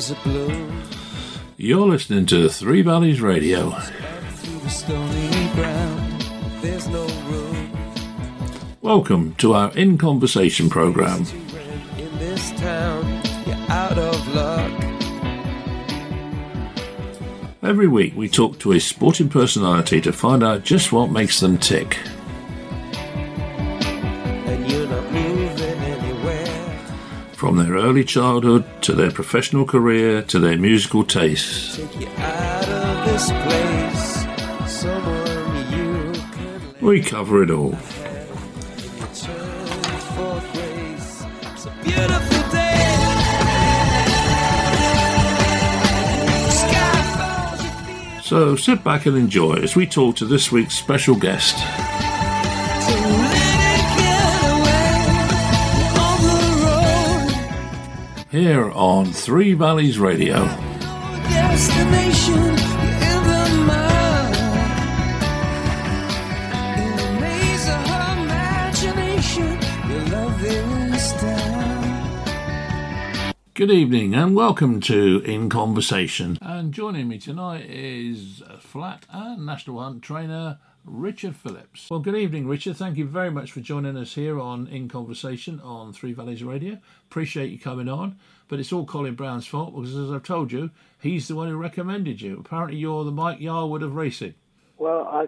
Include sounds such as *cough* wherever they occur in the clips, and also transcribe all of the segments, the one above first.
skies are blue. You're listening to Three Valleys Radio. Welcome to our In Conversation program. Every week we talk to a sporting personality to find out just what makes them tick. From their early childhood to their professional career to their musical tastes. Take you out of this place. Someone you could We cover it all. turn for grace. It's a beautiful day. Sky falls, you feel So sit back and enjoy as we talk to this week's special guest. Here on Three Valleys Radio. No destination in the mind. In the maze of her imagination, your loving style. Good evening and welcome to In Conversation. And joining me tonight is flat and national hunt trainer Richard Phillips. Well, good evening, Richard. Thank you very much for joining us here on In Conversation on Three Valleys Radio. Appreciate you coming on. But it's all Colin Brown's fault because, as I've told you, he's the one who recommended you. Apparently, you're the Mike Yarwood of racing. Well, I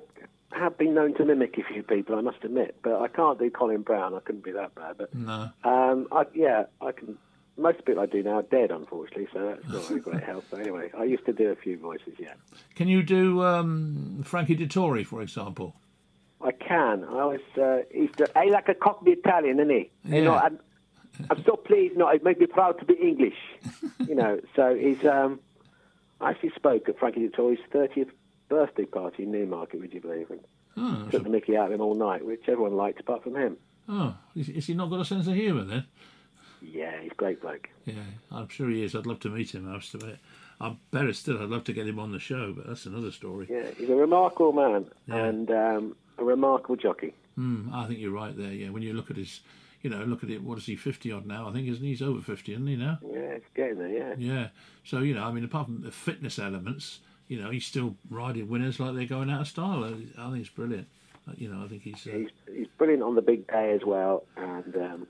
have been known to mimic a few people, I must admit, but I can't do Colin Brown. I couldn't be that bad. But No. um, I, yeah, I can. Most people I do now are dead, unfortunately, so that's not very great help. But anyway, I used to do a few voices. Yeah, Can you do um, Frankie Dettori, for example? I can. I always uh, to. I like a cockney Italian, isn't he? Yeah. You know, I'm, I'm so pleased. No, it made me proud to be English. *laughs* you know, so he's. Um, I actually spoke at Frankie Dettori's 30th birthday party in Newmarket. Would you believe? And Oh, took the Mickey out of him all night, which everyone liked apart from him. oh is, is he not got a sense of humour then? Yeah, he's a great bloke. Yeah, I'm sure he is. I'd love to meet him. I have to admit. I'm better still. I'd love to get him on the show, but that's another story. Yeah, he's a remarkable man Yeah. and um, a remarkable jockey. Mm, I think you're right there. Yeah, when you look at his, you know, look at it. What is he? Fifty odd now? I think isn't he? he's over fifty, isn't he now? Yeah, he's getting there. Yeah, Yeah. So you know, I mean, apart from the fitness elements, you know, he's still riding winners like they're going out of style. I I think it's brilliant. Uh, You know, I think he's. Uh, he's he's brilliant on the big day as well. And um,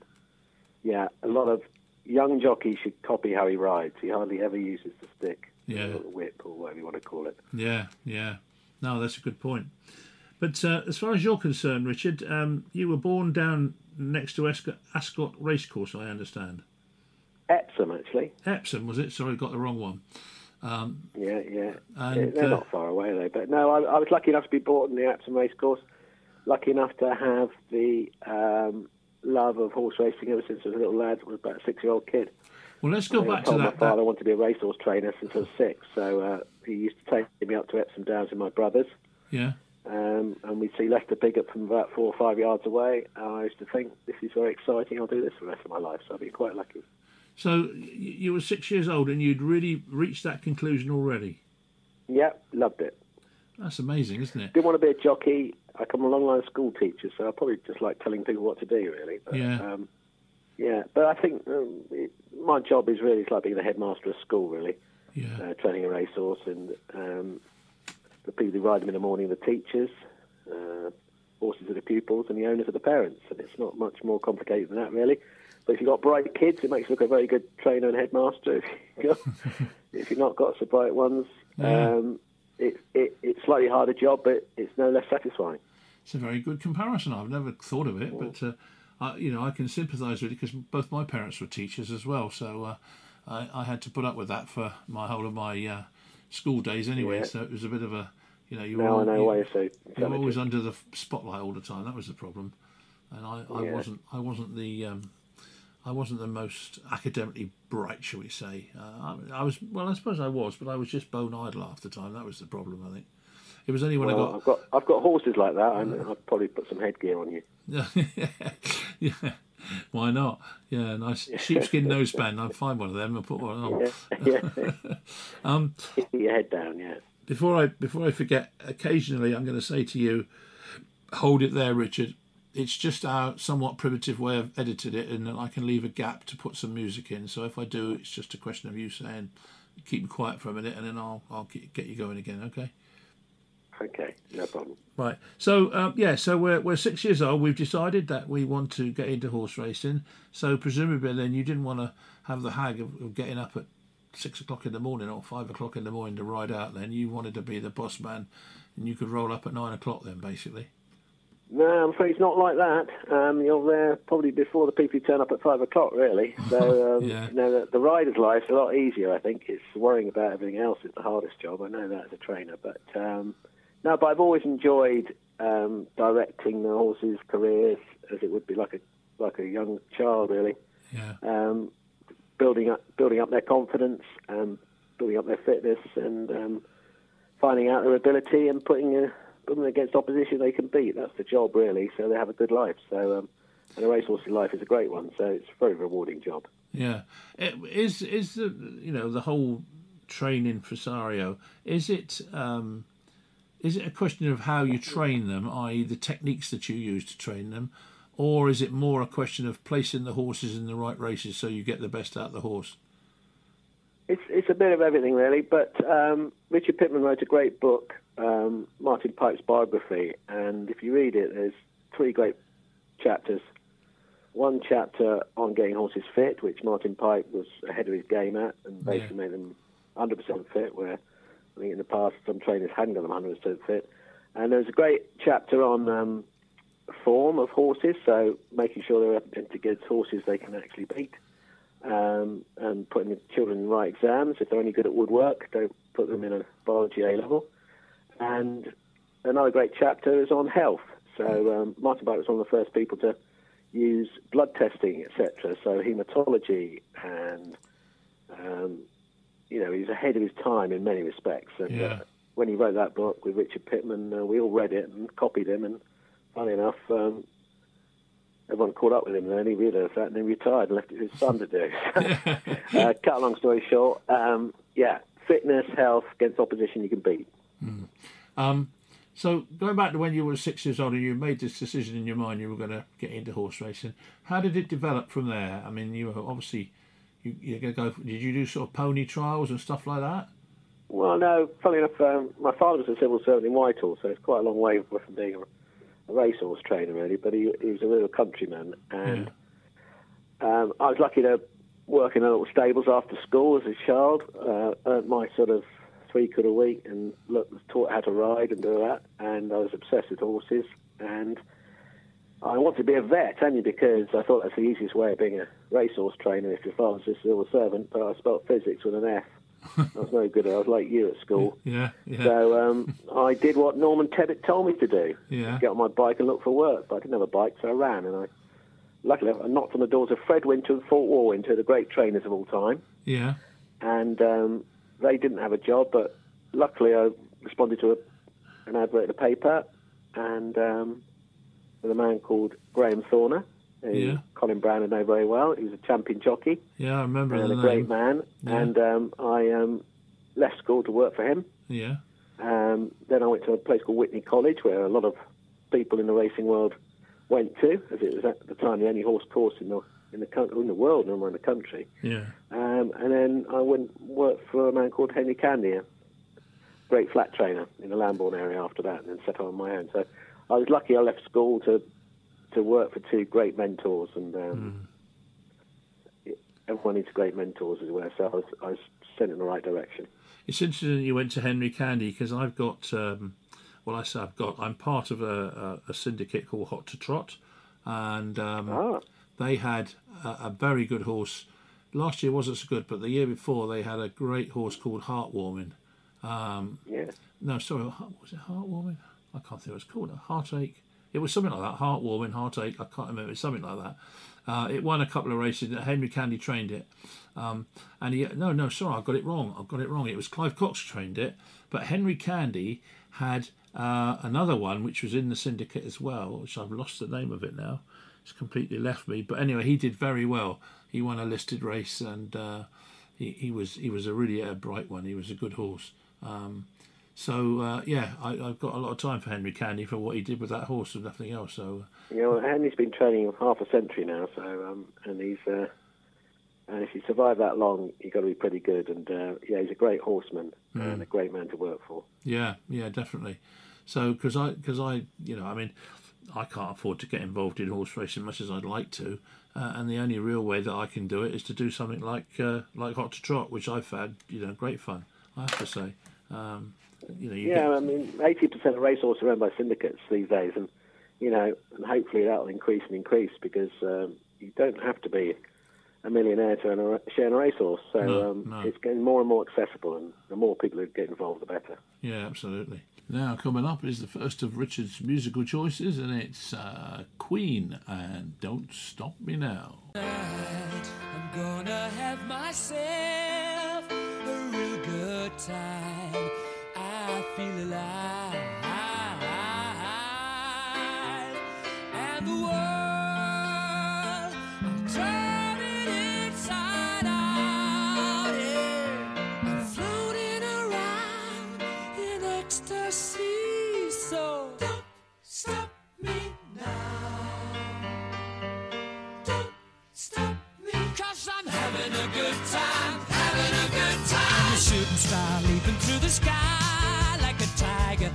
yeah, a lot of young jockeys should copy how he rides. He hardly ever uses the stick, Yeah. or the whip, or whatever you want to call it. Yeah, yeah. No, that's a good point. But uh, as far as you're concerned, Richard, um, you were born down next to Ascot, Ascot Racecourse, I understand. Epsom, actually. Epsom, was it? Sorry, got the wrong one. Yeah, yeah. And, They're uh, not far away though. But no, I, I was lucky enough to be brought in the Epsom racecourse. Lucky enough to have the um, love of horse racing ever since I was a little lad. I was about a six-year-old kid. Well, let's go I back to told my father I that wanted to be a racehorse trainer since I was six. So uh, he used to take me up to Epsom Downs with my brothers. yeah, Um, and we'd see Lester Piggott from about four or five yards away. And I used to think, this is very exciting. I'll do this for the rest of my life. So I've been quite lucky. So you were six years old and you'd really reached that conclusion already. Yeah, loved it. That's amazing, isn't it? Didn't want to be a jockey. I come a long line of school teachers, so I probably just like telling people what to do, really. But, Yeah. Um, yeah, but I think um, it, my job is really it's like being the headmaster of school, really, Yeah, uh, training a racehorse, and um, the people who ride them in the morning, the teachers, uh, horses are the pupils, and the owners are the parents. And it's not much more complicated than that, really. But if you've got bright kids, it makes you look a very good trainer and headmaster. *laughs* If you've, got, *laughs* if you've not got so bright ones, Yeah. um, it, it, it's slightly harder job, but it's no less satisfying. It's a very good comparison. I've never thought of it, but uh, I, you know, I can sympathise with it because both my parents were teachers as well. So uh, I, I had to put up with that for my whole of my uh, school days anyway. Yeah. So it was a bit of a, you know, you Now were I know you- why you're so You're always under the spotlight all the time. That was the problem, and I, I Yeah. wasn't. I wasn't the. Um, I wasn't the most academically bright, shall we say? Uh, I, I was. Well, I suppose I was, but I was just bone idle half the time. That was the problem. I think it was only when Well, I I've got I've got horses like that. and I'd probably put some headgear on you. got. *laughs* yeah. Why not? Yeah, nice sheepskin *laughs* noseband. I'll find one of them and put one on. Yeah, *laughs* Um, your head down. Yeah. before I before I forget, occasionally I'm going to say to you, hold it there, Richard. it's just our somewhat primitive way of edited it, and I can leave a gap to put some music in. So if I do, it's just a question of you saying, "Keep me quiet for a minute," and then I'll I'll get you going again. Okay. Okay, no problem. Right. So um, yeah. So we're we're six years old. We've decided that we want to get into horse racing. So presumably, then you didn't want to have the hag of, of getting up at six o'clock in the morning or five o'clock in the morning to ride out. Then you wanted to be the boss man, and you could roll up at nine o'clock. Then basically. No, I'm afraid it's not like that. Um, you're there probably before the people turn up at five o'clock, really. So, *laughs* um, Yeah. you know, the, the rider's life's a lot easier, I think. It's worrying about everything else is the hardest job. I know that as a trainer. But, um, no, but I've always enjoyed um, directing the horses' careers as it would be like a like a young child, really. Yeah. Um, building up building up their confidence, um, building up their fitness, and um, finding out their ability and putting a, putting them against opposition they can beat. That's the job, really. So they have a good life. So um, and a racehorse's life is a great one. So it's a very rewarding job. Yeah, it, is is the you know the whole training for Sario? Is it um, is it a question of how you train them, i.e., the techniques that you use to train them, or is it more a question of placing the horses in the right races so you get the best out of the horse? It's it's a bit of everything really, but um, Richard Pitman wrote a great book, um, Martin Pipe's biography, and if you read it, there's three great chapters. One chapter on getting horses fit, which Martin Pipe was ahead of his game at, and basically made them 100% fit. Where I think in the past some trainers hadn't got them 100% fit. And there's a great chapter on um, form of horses, so making sure they're up good horses they can actually beat um, and putting the children in the right exams. If they're only good at woodwork, don't put them in a biology A level. And another great chapter is on health. So um, Martin Pipe was one of the first people to use blood testing, etc. So hematology and um, you know he's ahead of his time in many respects. And Yeah. uh, when he wrote that book with Richard Pitman, uh, we all read it and copied him. And funny enough, um, everyone caught up with him, and then he realised that, and then retired and left it to his son to do. *laughs* *laughs* uh, cut a long story short, um, yeah, fitness, health against opposition you can beat. So going back to when you were six years old and you made this decision in your mind you were going to get into horse racing, how did it develop from there? I mean, you were obviously you, you're going to go. Did you do sort of pony trials and stuff like that? Well, no, funny enough, um, my father was a civil servant in Whitehall, so it's quite a long way from being a, a racehorse trainer, really. But he, he was a real countryman, and um, I was lucky to work in a little stables after school as a child. Uh, earned my sort of three quid a week, and look, was taught how to ride and do that. And I was obsessed with horses, and I wanted to be a vet only because I thought that's the easiest way of being a racehorse trainer if your father's a civil servant. But I spelt physics with an F. *laughs* I was no good. I was like you at school. Yeah, yeah, So um, I did what Norman Tebbit told me to do. Yeah. Get on my bike and look for work. But I didn't have a bike, so I ran. And I, luckily, I knocked on the doors of Fred Winter and Fulke Walwyn, the great trainers of all time. yeah. And um, they didn't have a job, but luckily I responded to a, an advert in the paper and um, with a man called Graham Thorner, who Yeah. Colin Brown would know very well. He was a champion jockey Yeah, I remember and a name. great man. Yeah. And um, I um, left school to work for him. Yeah, Um, then I went to a place called Witney College, where a lot of people in the racing world went to, as it was at the time the only horse course in the in the coun- in the world, no more in the country. yeah, Um, and then I went and worked for a man called Henry Candy, a great flat trainer in the Lambourn area after that, and then set up on my own. So I was lucky. I left school to to work for two great mentors, and um, everyone needs great mentors as well. So I was, I was sent in the right direction. It's interesting you went to Henry Candy because I've got, um, well, I say I've got, I'm part of a, a, a syndicate called Hot to Trot, and um, Ah, they had a, a very good horse. Last year wasn't so good, but the year before they had a great horse called Heartwarming. yeah. No, sorry, was it Heartwarming? I can't think what it's called. A Heartache. It was something like that. Heartwarming, Heartache. I can't remember. It's something like that. Uh, it won a couple of races. Henry Candy trained it. Um, and he, no, no, sorry, I got it wrong. I got it wrong. It was Clive Cox trained it. But Henry Candy had uh, another one which was in the syndicate as well, which I've lost the name of it now. It's completely left me. But anyway, he did very well. He won a listed race and uh, he, he was he was a really uh, bright one. He was a good horse. Um, So uh, yeah, I, I've got a lot of time for Henry Candy for what he did with that horse and nothing else. So You know, Henry's been training half a century now, so um, and he's uh, and if you survive that long, you've got to be pretty good. And uh, yeah, he's a great horseman and a great man to work for. yeah, yeah, definitely. So because I because I you know I mean I can't afford to get involved in horse racing much as I'd like to, uh, and the only real way that I can do it is to do something like uh, like hot to trot, which I've had you know great fun. I have to say. Um, you know, you Yeah, get- I mean, eighty percent of racehorses are owned by syndicates these days, and you know, and hopefully that will increase and increase because um, you don't have to be a millionaire to own a, share in a racehorse. So No, um, no. it's getting more and more accessible, and the more people who get involved, the better. Yeah, absolutely. Now, coming up is the first of Richard's musical choices, and it's uh, Queen and Don't Stop Me Now. I'm gonna have myself a real good time. Feel alive. And the world, I'm turning inside out. Yeah. I'm floating around in ecstasy. So don't stop me now. Don't stop me. Cause I'm having a good time, having a good time. I'm a shooting star leaping through the sky tiger,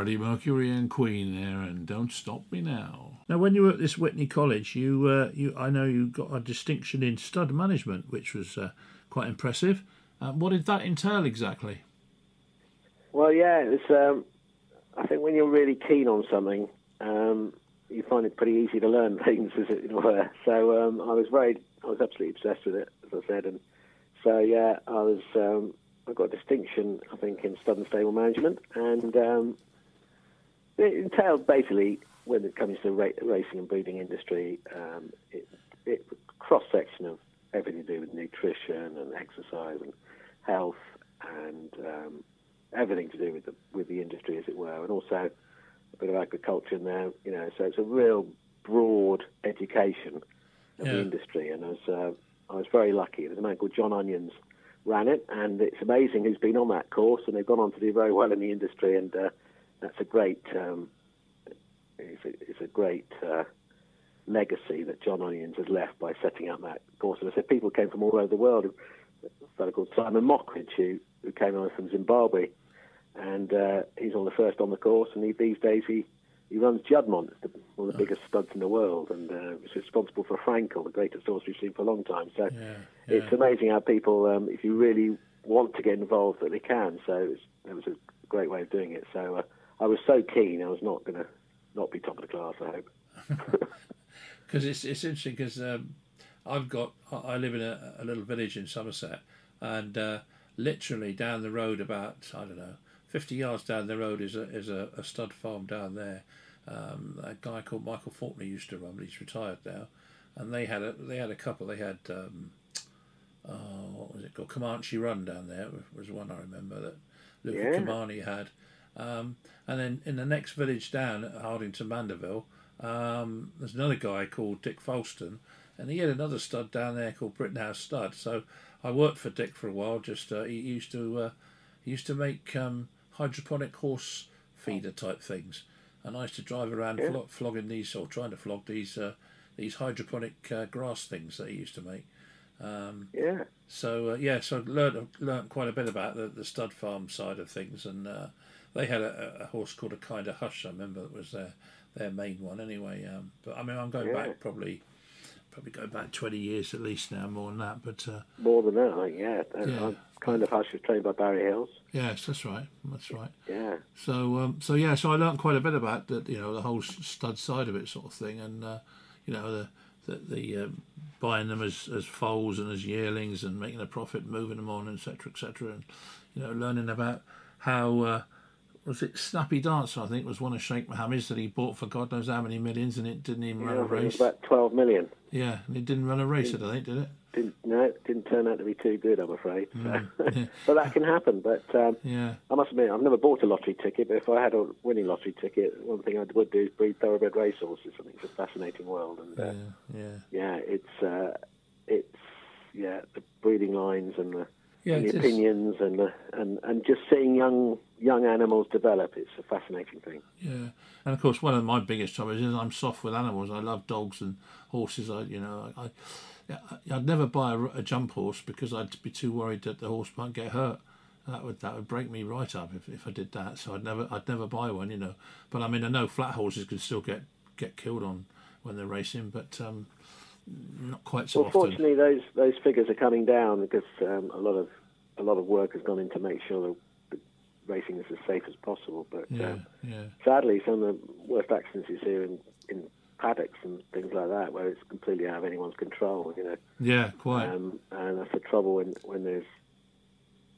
Freddie Mercury and Queen there, and Don't Stop Me Now. Now, when you were at this Witney College, you, uh, you, I know you got a distinction in stud management, which was uh, quite impressive. Uh, what did that entail exactly? Well, yeah, it's. Um, I think when you're really keen on something, um, you find it pretty easy to learn *laughs* things, as it were. So um, I was very, I was absolutely obsessed with it, as I said, and so yeah, I was. Um, I got a distinction, I think, in stud and stable management, and um, it entailed basically when it comes to the ra- racing and breeding industry, um, it, it cross section of everything to do with nutrition and exercise and health and um, everything to do with the with the industry, as it were, and also a bit of agriculture in there. You know, so it's a real broad education of Yeah. the industry, and I was uh, I was very lucky. There's a man called John Onions ran it, and it's amazing who's been on that course, and they've gone on to do very well in the industry, and uh, that's a great um, it's, a, it's a great uh, legacy that John Onions has left by setting up that course. And I said people came from all over the world. A fellow called Simon Mockridge who who came on from Zimbabwe, and uh, he's on the first on the course, and he, these days he. He runs Juddmonte, one of the biggest studs in the world, and uh, is responsible for Frankel, the greatest horse we've seen for a long time. So Yeah, it's amazing how people, um, if you really want to get involved, that they can. So it was, it was a great way of doing it. So uh, I was so keen. I was not going to not be top of the class. I hope. *laughs* because it's it's interesting because um, I've got I live in a, a little village in Somerset, and uh, literally down the road, about I don't know, fifty yards down the road is a is a, a stud farm down there. Um, a guy called Michael Faulkner used to run, but he's retired now, and they had a they had a couple. They had um, oh, what was it called? Commanche Run down there was one I remember that Luca Yeah. Cumani had. Um, and then in the next village down at Hardington Mandeville, um, there's another guy called Dick Folston, and he had another stud down there called Brittenhouse Stud. So I worked for Dick for a while. Just uh, he used to uh, he used to make um, hydroponic horse feeder type things, and I used to drive around Yeah. flo- flogging these or trying to flog these uh, these hydroponic uh, grass things that he used to make. Yeah. So uh, yeah, so I learned learned quite a bit about the, the stud farm side of things, and uh, they had a, a horse called a kind of hush. I remember that was their their main one anyway. Um, but I mean, I'm going Yeah. back probably probably going back twenty years at least now, more than that. But uh, More than that, like, yeah. Yeah. I'm kind of hush was trained by Barry Hills. yes, that's right, that's right. Yeah. So um, so yeah, so I learned quite a bit about the you know the whole stud side of it sort of thing, and uh, you know the the, the um, buying them as as foals and as yearlings and making a profit, moving them on, etc. etc. And you know learning about how. Uh, was it Snaafi Dancer? I think was one of Sheikh Mohammed's that he bought for God knows how many millions, and it didn't even yeah run a think it was race. about 12 million. Yeah, and it didn't run a race, I think, did it? Didn't, no, it didn't turn out to be too good, I'm afraid. So- *laughs* but that can happen. But um, Yeah, I must admit, I've never bought a lottery ticket, but if I had a winning lottery ticket, one thing I would do is breed thoroughbred racehorses. I think it's a fascinating world. And uh, yeah, yeah. yeah, it's uh, it's yeah the breeding lines and the, Yeah, and the is. opinions and the, and and just seeing young young animals develop. It's a fascinating thing. Yeah, and of course, one of my biggest troubles is I'm soft with animals. I love dogs and horses. I, you know, I, I I'd never buy a, a jump horse because I'd be too worried that the horse might get hurt. That would that would break me right up if, if I did that. So I'd never I'd never buy one. You know, but I mean I know flat horses can still get get killed on when they're racing, but um, not quite so Well, often. fortunately, those those figures are coming down because um, a lot of a lot of work has gone in to make sure that the racing is as safe as possible. But Yeah, um, yeah, sadly, some of the worst accidents you see in, in paddocks and things like that, where it's completely out of anyone's control. You know, yeah, quite. um, and that's the trouble when when there's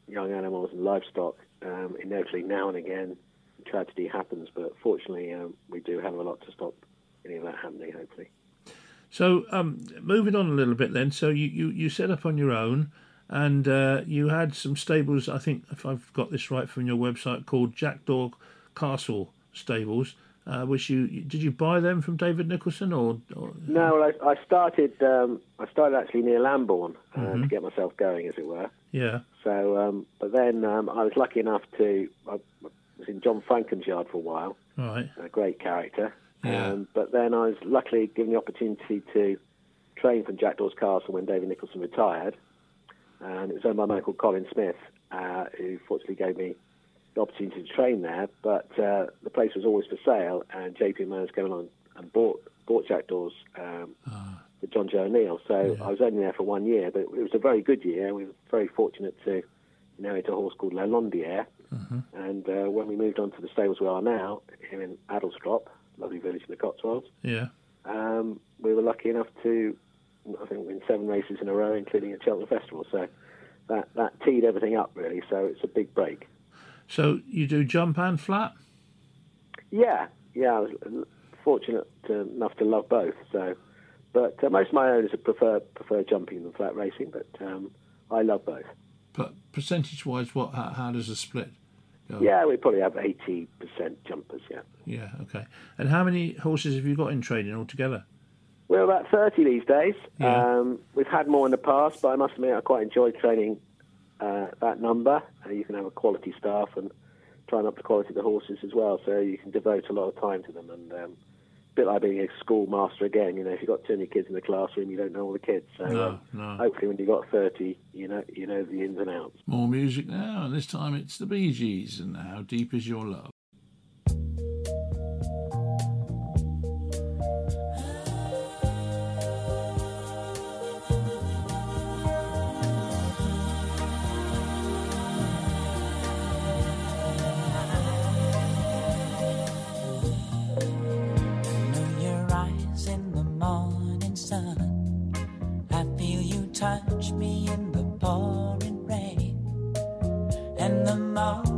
young animals and livestock. Um, inevitably, now and again, tragedy happens. But fortunately, um, we do have a lot to stop any of that happening. Hopefully. So, um, moving on a little bit then. So, you, you, you set up on your own and uh, you had some stables, I think, if I've got this right from your website, called Jackdaw Castle Stables, uh, which you did you buy them from David Nicholson or, or No, well, I, I started. Um, I started actually near Lambourn uh, to get myself going, as it were. yeah, So, um, but then um, I was lucky enough to. I was in John Francome's yard for a while. right, A great character. Yeah. Um, but then I was luckily given the opportunity to train from Jackdaw's Castle when David Nicholson retired, and it was owned by a man called Colin Smith, uh, who fortunately gave me the opportunity to train there. But uh, the place was always for sale, and JP McManus came along and bought bought Jackdaw's um, with Jonjo O'Neill. So I was only there for one year, but it was a very good year. We were very fortunate to inherit a horse called La Landiere. And uh, when we moved on to the stables we are now, here in Adlestrop, lovely village in the Cotswolds, yeah, um, we were lucky enough to, I think, win seven races in a row, including at Cheltenham Festival. So that, that teed everything up, really. So it's a big break. So you do jump and flat. Yeah, yeah, I was fortunate enough to love both. So, but uh, most of my owners prefer prefer jumping than flat racing, but um, I love both. But percentage wise, what how, how does the split Go. Yeah, we probably have 80% jumpers, yeah. Yeah, okay. And how many horses have you got in training altogether? We're about 30 these days. Yeah. Um, we've had more in the past, but I must admit I quite enjoy training uh, that number. Uh, you can have a quality staff and try and up the quality of the horses as well, so you can devote a lot of time to them. And um, a bit like being a schoolmaster again, you know, if you've got too many kids in the classroom, you don't know all the kids. So No, um, no. hopefully when you've got 30, you know, you know the ins and outs. More music now, and this time it's the Bee Gees and How Deep Is Your Love? And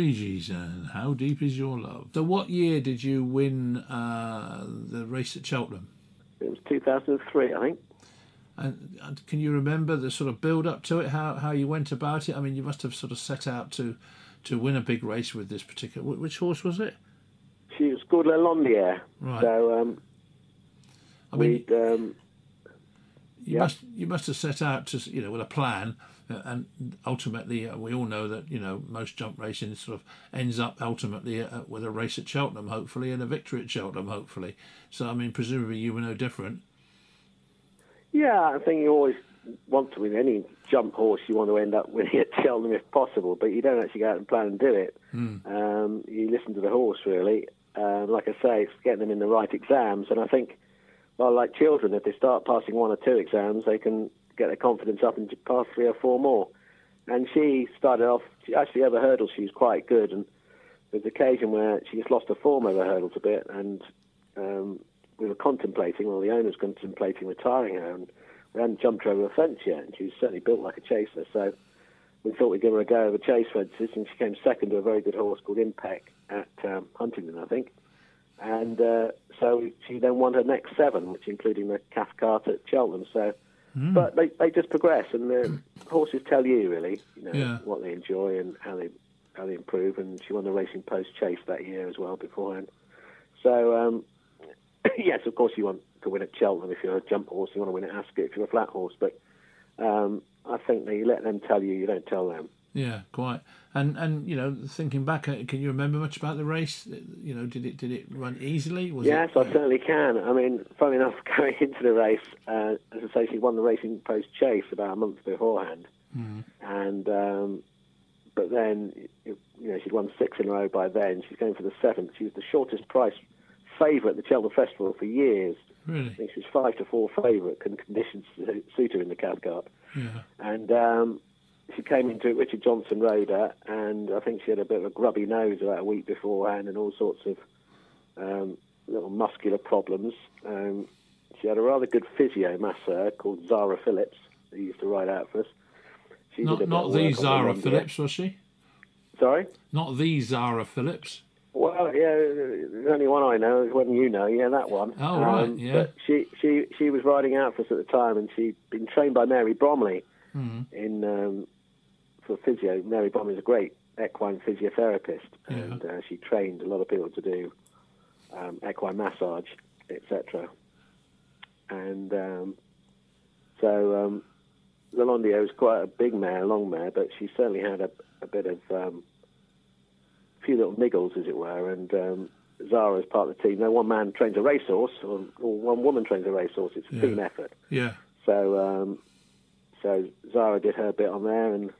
be. Bee Gees and How Deep Is Your Love? So, what year did you win uh, the race at Cheltenham? It was 2003, I think. And, and can you remember the sort of build up to it? How how you went about it? I mean, you must have sort of set out to to win a big race with this particular. wh- Which horse was it? She was called La Landiere. Right. So um, I mean, um, you yeah. must you must have set out to you know with a plan and ultimately, uh, we all know that you know most jump racing sort of ends up ultimately uh, with a race at Cheltenham, hopefully, and a victory at Cheltenham, hopefully. So, I mean, presumably you were no different. Yeah, I think you always want to win any jump horse. You want to end up *laughs* winning at Cheltenham if possible, but you don't actually go out and plan and do it. Um, you listen to the horse really. Um, like I say, it's getting them in the right exams, and I think, well, like children, if they start passing one or two exams, they can get their confidence up and pass three or four more. And she started off. She actually over hurdles, she was quite good, and there was occasion where she just lost her form over hurdles a bit, and um, we were contemplating, well, the owner's contemplating retiring her, and we hadn't jumped over a fence yet, and she was certainly built like a chaser. So we thought we'd give her a go over chase fences, and she came second to a very good horse called Impek at um, Huntingdon, I think. And uh, so she then won her next seven, which including the Cathcart at Cheltenham. So, but they, they just progress, and the horses tell you really, you know, Yeah. what they enjoy and how they how they improve. And she won the Racing Post Chase that year as well beforehand. So um, *coughs* yes, of course you want to win at Cheltenham if you're a jump horse. You want to win at Ascot if you're a flat horse. But um, I think that you let them tell you, you don't tell them. Yeah, quite. And and you know, thinking back, uh, can you remember much about the race? You know, did it did it run easily? Was Yes, it, I certainly can. I mean, funny enough, *laughs* going into the race, uh, as I say, she won the Racing Post Chase about a month beforehand, and um, but then you know she'd won six in a row by then. She's going for the seventh. She was the shortest price favourite at the Cheltenham Festival for years. I really? think she was five to four favourite. Conditions su- suit her in the Cathcart? Yeah. And um, she came into it. Richard Johnson rode her, and I think she had a bit of a grubby nose about a week beforehand, and all sorts of um, little muscular problems. Um, she had a rather good physio masseur called Zara Phillips, who used to ride out for us. She Not not the Zara. Phillips, was she? Sorry. Not the Zara Phillips. Well, yeah, the only one I know is one you know. Yeah, that one. Um, Oh, right, yeah. But she she she was riding out for us at the time, and she'd been trained by Mary Bromiley Hmm. in um, for physio. Mary Bromiley is a great equine physiotherapist, Yeah. and uh, she trained a lot of people to do um, equine massage, etc. And um, so um, La Landiere was quite a big mare, a long mare, but she certainly had a, a bit of um, few little niggles, as it were, and um, Zara is part of the team. No one man trains a racehorse, or, or one woman trains a racehorse. It's a Yeah. team effort. Yeah. So, um, so Zara did her bit on there, and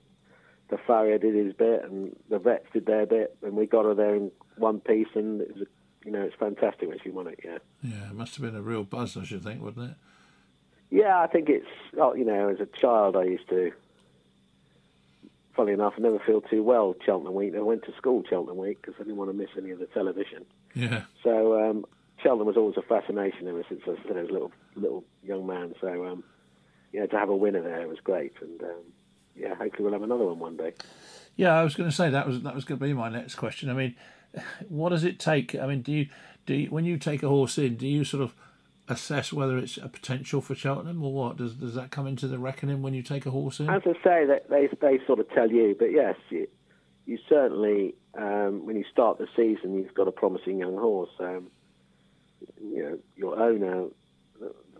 the farrier did his bit, and the vets did their bit, and we got her there in one piece, and it was, you know, it's fantastic when she won it. Yeah, Yeah. It must have been a real buzz, I should think, wouldn't it? yeah. I think it's, oh, you know, as a child, I used to. Funny enough, I never feel too well Cheltenham week. I went to school Cheltenham week because I didn't want to miss any of the television. Yeah. So um, Cheltenham was always a fascination ever since I was a little little young man. So um, yeah, to have a winner there was great, and um, yeah, hopefully we'll have another one one day. Yeah, I was going to say that was that was going to be my next question. I mean, what does it take? I mean, do you do you, when you take a horse in, do you sort of assess whether it's a potential for Cheltenham or what? Does does that come into the reckoning when you take a horse in? As I say, that they they sort of tell you, but yes, you, you certainly um, when you start the season, you've got a promising young horse. Um, you know, your owner,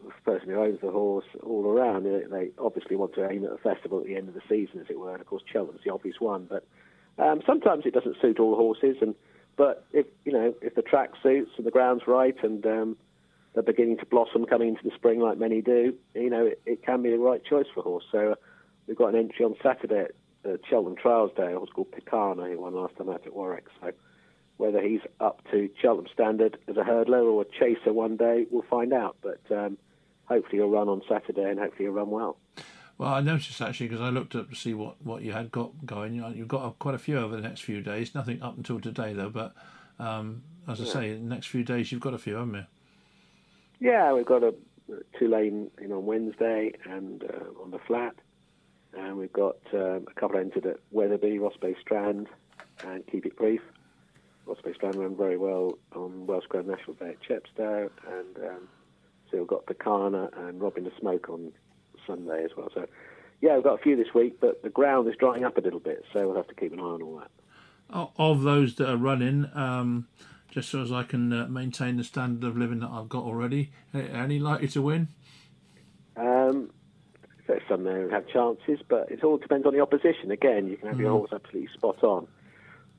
the person who owns the horse, all around, they, they obviously want to aim at a festival at the end of the season, as it were. And of course, Cheltenham's the obvious one, but um, sometimes it doesn't suit all horses. And but if you know if the track suits and the ground's right and um, they're beginning to blossom coming into the spring like many do, you know, it, it can be the right choice for a horse. So uh, we've got an entry on Saturday at uh, Cheltenham Trials Day, a horse called Picana, who won last time out at Warwick. So whether he's up to Cheltenham standard as a hurdler or a chaser one day, we'll find out. But um, hopefully he'll run on Saturday and hopefully he'll run well. Well, I noticed actually because I looked up to see what, what you had got going. You- You've got quite a few over the next few days. Nothing up until today though, but um, as I say, the next few days you've got a few, haven't you? Yeah, we've got a Tulane in on Wednesday and uh, on the flat. And we've got um, a couple entered at Wetherby, Ross Bay Strand, and Keep It Brief. Ross Bay Strand ran very well on Welsh Grand National Day at Chepstow. And um, so we've got Picana and Robin the Smoke on Sunday as well. So, yeah, we've got a few this week, but the ground is drying up a little bit, so we'll have to keep an eye on all that. Of those that are running, um, just so as I can uh, maintain the standard of living that I've got already, any likely to win? Um, there's some there who have chances, but it all depends on the opposition. Again, you can have your horse absolutely spot on,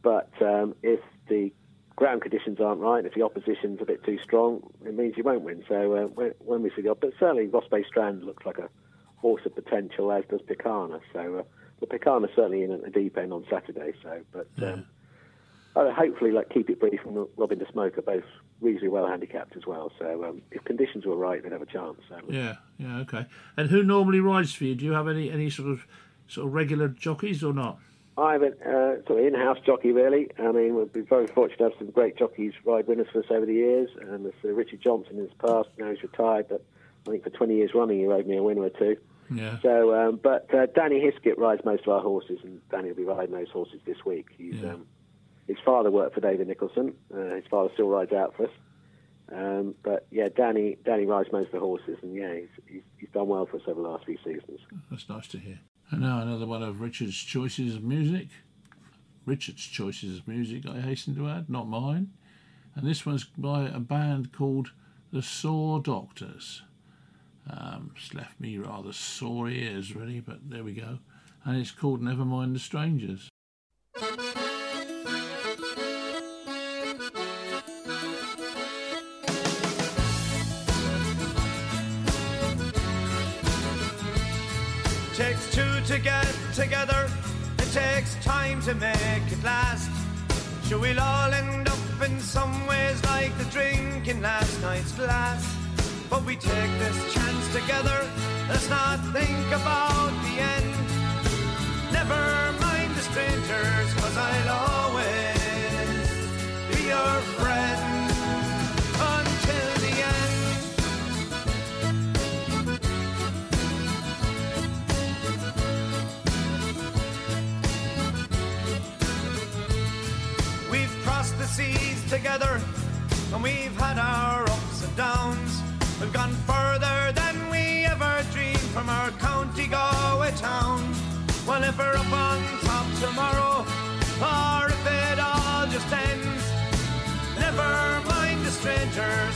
but um, if the ground conditions aren't right, if the opposition's a bit too strong, it means you won't win. So uh, when, when we see the, but certainly Ross Bay Strand looks like a horse of potential, as does Picana. So uh, the Picana certainly in at the deep end on Saturday. So, but um, uh, hopefully, like Keep It Brief and Robin the Smoker both reasonably well handicapped as well. So um, if conditions were right, they'd have a chance. Yeah, yeah, okay. And who normally rides for you? Do you have any any sort of sort of regular jockeys or not? I have a uh, sort of in-house jockey, really. I mean, we've been very fortunate to have some great jockeys ride winners for us over the years. And there's uh, Richard Johnson in his past, now he's retired, but I think for 20 years running he rode me a winner or two. Yeah. So, um, but uh, Danny Hiskett rides most of our horses, and Danny will be riding those horses this week. He's, Yeah. um, his father worked for David Nicholson. Uh, his father still rides out for us. Um, but yeah, Danny Danny rides most of the horses, and yeah, he's, he's, he's done well for us over the last few seasons. That's nice to hear. And now another one of Richard's choices of music. Richard's choices of music, I hasten to add, not mine. And this one's by a band called the Saw Doctors. Um, it's left me rather sore ears, really, but there we go. And it's called Never Mind the Strangers. To make it last. Sure, we'll all end up in some ways like the drink in last night's glass. But we take this chance together, let's not think about the end. Never mind the strangers, cause I'll always be your friend seas together and we've had our ups and downs. We've gone further than we ever dreamed from our county Galway town. Well, if we're up on top tomorrow, or if it all just ends, never mind the strangers,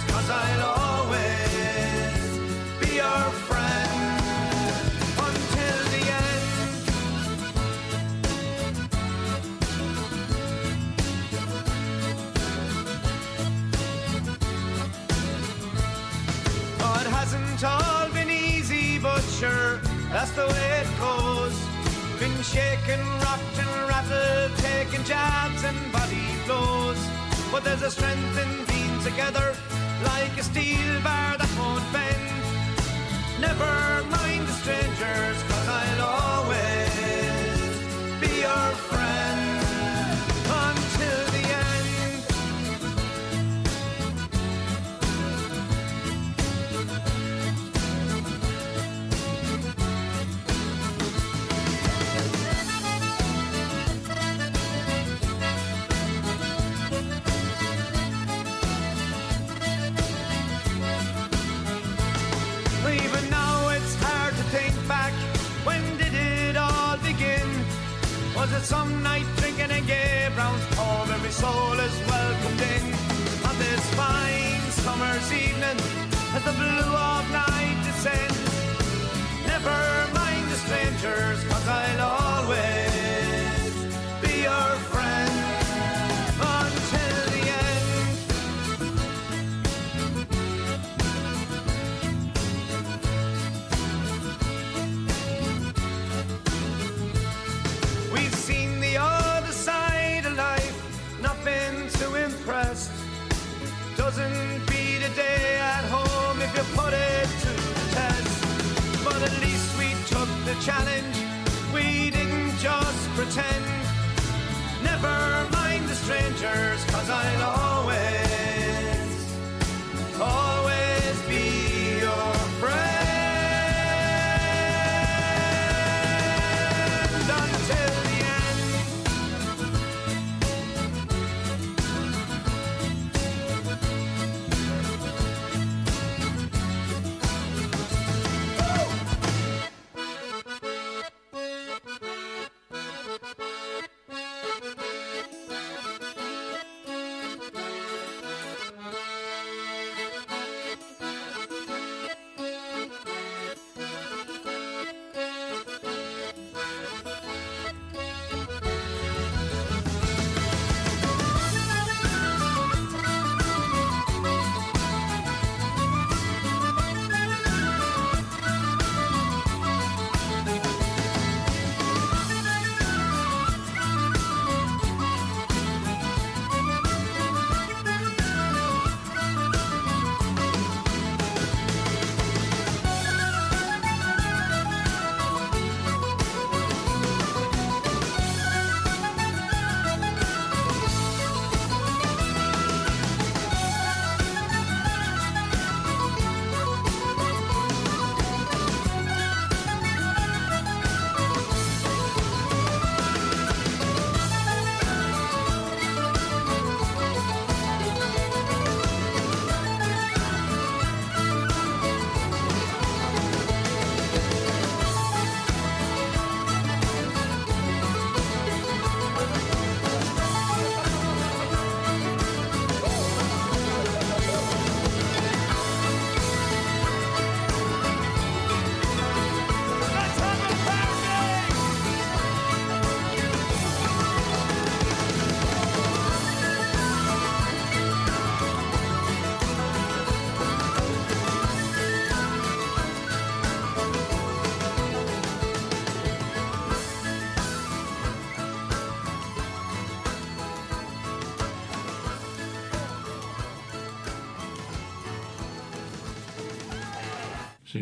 that's the way it goes. Been shaken, rocked, and rattled, taking jabs and body blows. But there's a strength in being together, like a steel bar that won't bend. Never mind the strangers, cause I'll always some night drinking in Gay Brown's pub? Every soul is welcomed in on this fine summer's evening as the blue of night descends. Never mind the strangers, cause I'll always put it to the test. But at least we took the challenge, we didn't just pretend. Never mind the strangers, cause I'll always,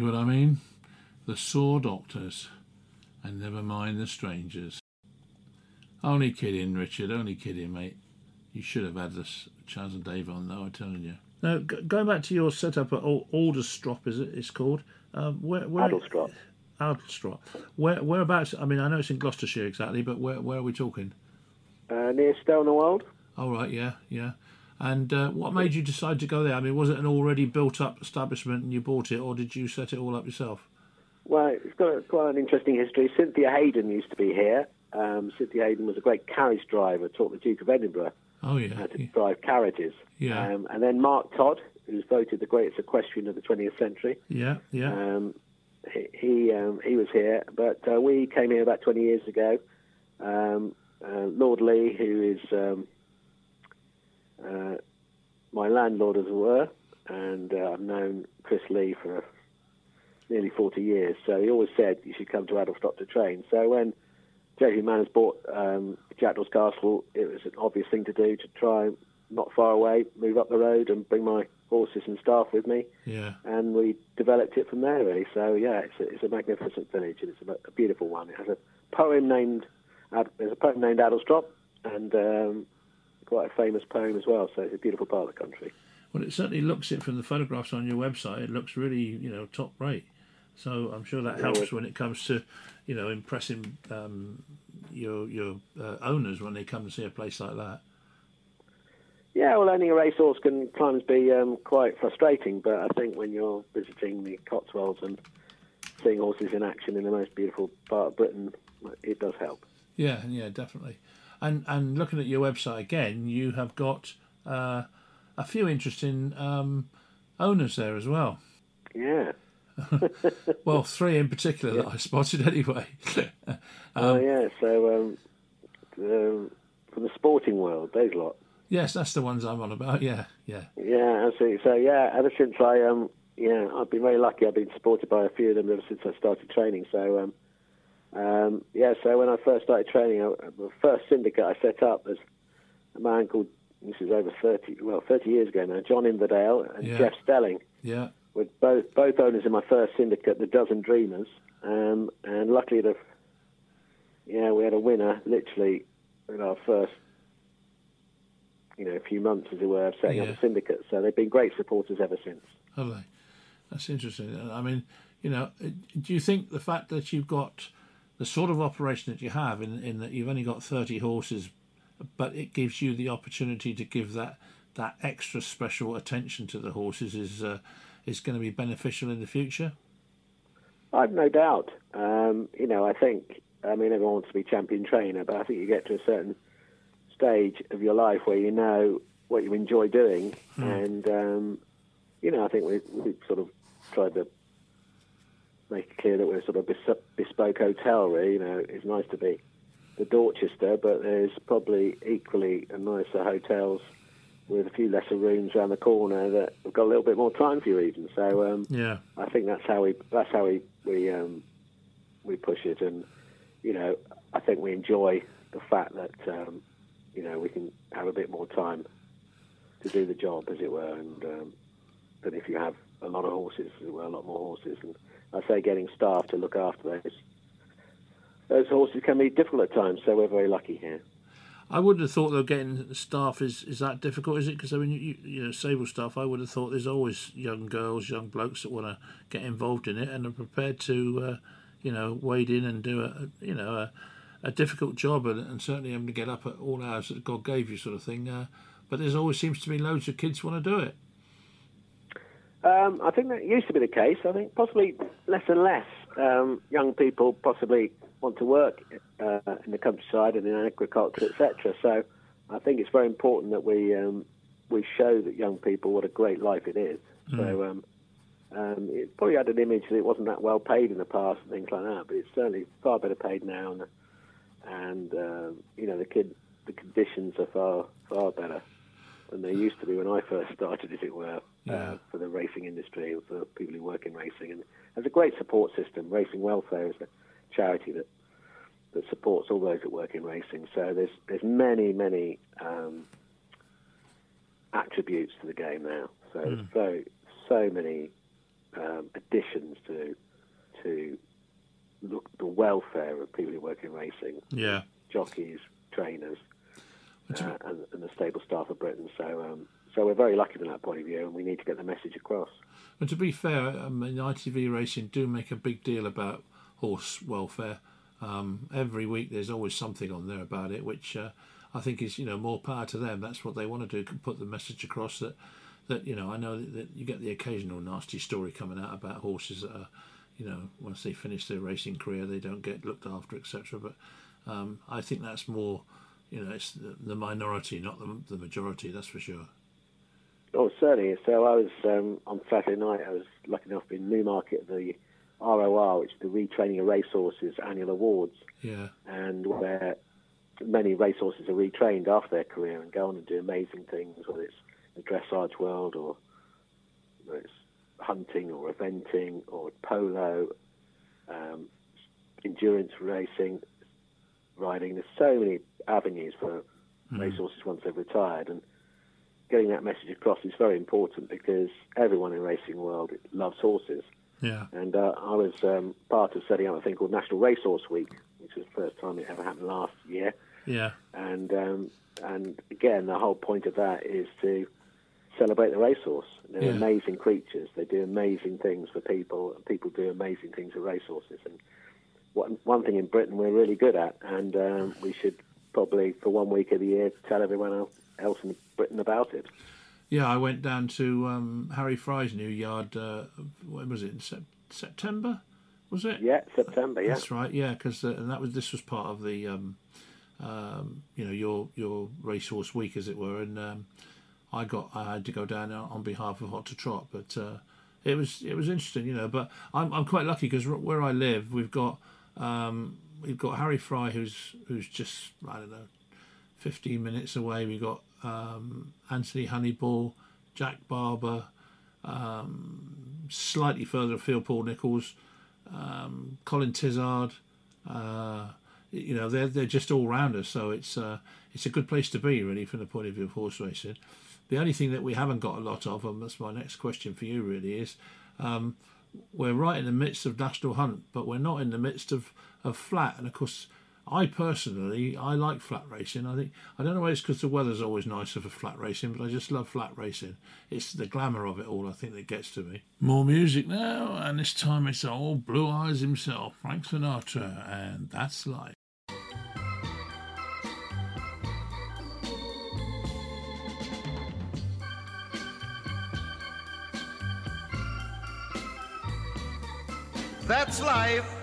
See what I mean? The Saw Doctors, and never mind the strangers. Only kidding, Richard. Only kidding, mate. You should have had this Chas and Dave on, though. I'm telling you. Now, g- going back to your setup at Alderstrop, is it? It's called. Um, where, where, Adlestrop. Alderstrop. Where, whereabouts? I mean, I know it's in Gloucestershire exactly, but where, where are we talking? Uh, near Stow-on-the-Wold. All right, yeah, yeah. And uh, what made you decide to go there? I mean, was it an already built-up establishment and you bought it, or did you set it all up yourself? Well, it's got a, quite an interesting history. Cynthia Haydon used to be here. Um, Cynthia Haydon was a great carriage driver, taught the Duke of Edinburgh Oh yeah, how to yeah. drive carriages. Yeah. Um, and then Mark Todd, who's voted the greatest equestrian of the 20th century. yeah, yeah. Um, he he, um, he was here, but uh, we came here about 20 years ago. Um, uh, Lord Leigh, who is um, uh, my landlord, as it were, and uh, I've known Chris Leigh for nearly 40 years. So he always said you should come to Adlestrop to train. So when JP McManus bought um, Jackdaw's Castle, it was an obvious thing to do to try not far away, move up the road, and bring my horses and staff with me yeah. and we developed it from there really. So yeah, it's a, it's a magnificent village and it's a, a beautiful one. It has a poem named there's a poem named Adlestrop and um, quite a famous poem as well. So it's a beautiful part of the country. Well, it certainly looks it from the photographs on your website. It looks really, you know, top rate. So I'm sure that helps well- when it comes to, you know, impressing um, your your uh, owners when they come to see a place like that. Yeah, well, owning a racehorse can sometimes be um, quite frustrating, but I think when you're visiting the Cotswolds and seeing horses in action in the most beautiful part of Britain, it does help. Yeah, yeah, definitely. And and looking at your website again, you have got uh, a few interesting um, owners there as well. Yeah. *laughs* Well, three in particular that I spotted *laughs* anyway. *laughs* oh yeah. So um, um, from the sporting world, those lot. yes, that's the ones I'm on about. Yeah, yeah, Yeah, absolutely. So yeah, ever since I um yeah, I've been very lucky. I've been supported by a few of them ever since I started training. So um um yeah, so when I first started training, I, the first syndicate I set up was a man called this is over thirty well thirty years ago now, John Inverdale and Yeah. Jeff Stelling yeah. were both both owners in my first syndicate, the Dozen Dreamers. Um and luckily the yeah, we had a winner literally in our first you know, few months, as it were, of setting Yeah. up a syndicate. So they've been great supporters ever since. Have they? That's interesting. I mean, you know, do you think the fact that you've got the sort of operation that you have, in, in that you've only got 30 horses, but it gives you the opportunity to give that that extra special attention to the horses, is uh, is going to be beneficial in the future? I've no doubt. Um, you know, I think, I mean, everyone wants to be champion trainer, but I think you get to a certain stage of your life where you know what you enjoy doing. And, um, you know, I think we, we sort of tried to make it clear that we're sort of bes- bespoke hotel, really. You know, it's nice to be the Dorchester, but there's probably equally nicer hotels with a few lesser rooms around the corner that have got a little bit more time for you even. So, um, Yeah, I think that's how we that's how we we um, we push it, and you know, I think we enjoy the fact that um, you know we can have a bit more time to do the job, as it were, and um, than if you have a lot of horses, as it were, a lot more horses, and I say getting staff to look after those those horses can be difficult at times. So we're very lucky here. I wouldn't have thought though getting staff is is that difficult, is it? Because I mean, you, you know, Sable staff. I would have thought there's always young girls, young blokes that want to get involved in it and are prepared to, uh, you know, wade in and do a, you know, a, a difficult job and, and certainly having to get up at all hours that God gave you, sort of thing. Uh, but there's always seems to be loads of kids want to do it. Um, I think that used to be the case. I think possibly less and less um, young people possibly want to work uh, in the countryside and in agriculture, etc. So I think it's very important that we um, we show that young people what a great life it is. So um, um, it probably had an image that it wasn't that well paid in the past and things like that, but it's certainly far better paid now, and and um, you know the kid the conditions are far far better than they used to be when I first started, as it were, Yeah. uh, for the racing industry, and for people who work in racing. And there's a great support system. Racing Welfare is a charity that that supports all those that work in racing. So there's there's many many um, attributes to the game now. So so so many um, additions to to look the welfare of people who work in racing, Yeah. jockeys, trainers, uh, and, and the stable staff of Britain. So, um, so we're very lucky from that point of view, and we need to get the message across. And to be fair, um, in ITV Racing do make a big deal about horse welfare. Um, every week there's always something on there about it, which uh, I think is you know more power to them. That's what they want to do, put the message across that that you know I know that, that you get the occasional nasty story coming out about horses that are you know once they finish their racing career they don't get looked after etc. But um, I think that's more you know it's the, the minority, not the, the majority. That's for sure. Oh, certainly. So I was um, on Saturday night. I was lucky enough in Newmarket at the ROR, which is the Retraining of Racehorses annual awards, Yeah, and where many racehorses are retrained after their career and go on and do amazing things, whether it's the dressage world or whether it's hunting or eventing or polo, um, endurance racing, riding. There's so many avenues for racehorses once they've retired, and getting that message across is very important because everyone in the racing world loves horses. yeah, And uh, I was um, part of setting up a thing called National Racehorse Week, which was the first time it ever happened last year. yeah, And um, and again, the whole point of that is to celebrate the racehorse. They're Yeah. amazing creatures. They do amazing things for people, and people do amazing things for racehorses. And one, one thing in Britain we're really good at, and um, we should probably, for one week of the year, tell everyone else, else in Britain about it. Yeah, I went down to um, Harry Fry's new yard. Uh, when was it? In sep- September, was it? Yeah, September, yeah. That's right. Yeah, because uh, and that was this was part of the um, um, you know your your racehorse week, as it were, and um, I got I had to go down on behalf of Hot to Trot, but uh, it was it was interesting, you know. But I'm I'm quite lucky because where I live, we've got um, we've got Harry Fry, who's who's just I don't know, 15 minutes away. We got um, Anthony Honeyball, Jack Barber, um, slightly further afield, Paul Nicholls, um, Colin Tizzard. Uh, you know, they're they're just all rounders, so it's uh, it's a good place to be, really, from the point of view of horse racing. The only thing that we haven't got a lot of, and that's my next question for you, really, is um, we're right in the midst of national hunt, but we're not in the midst of, of flat. And of course, I personally I like flat racing. I think I don't know why it's because the weather's always nicer for flat racing, but I just love flat racing. It's the glamour of it all. I think that gets to me. More music now, and this time it's old Blue Eyes himself, Frank Sinatra, and that's life. That's life.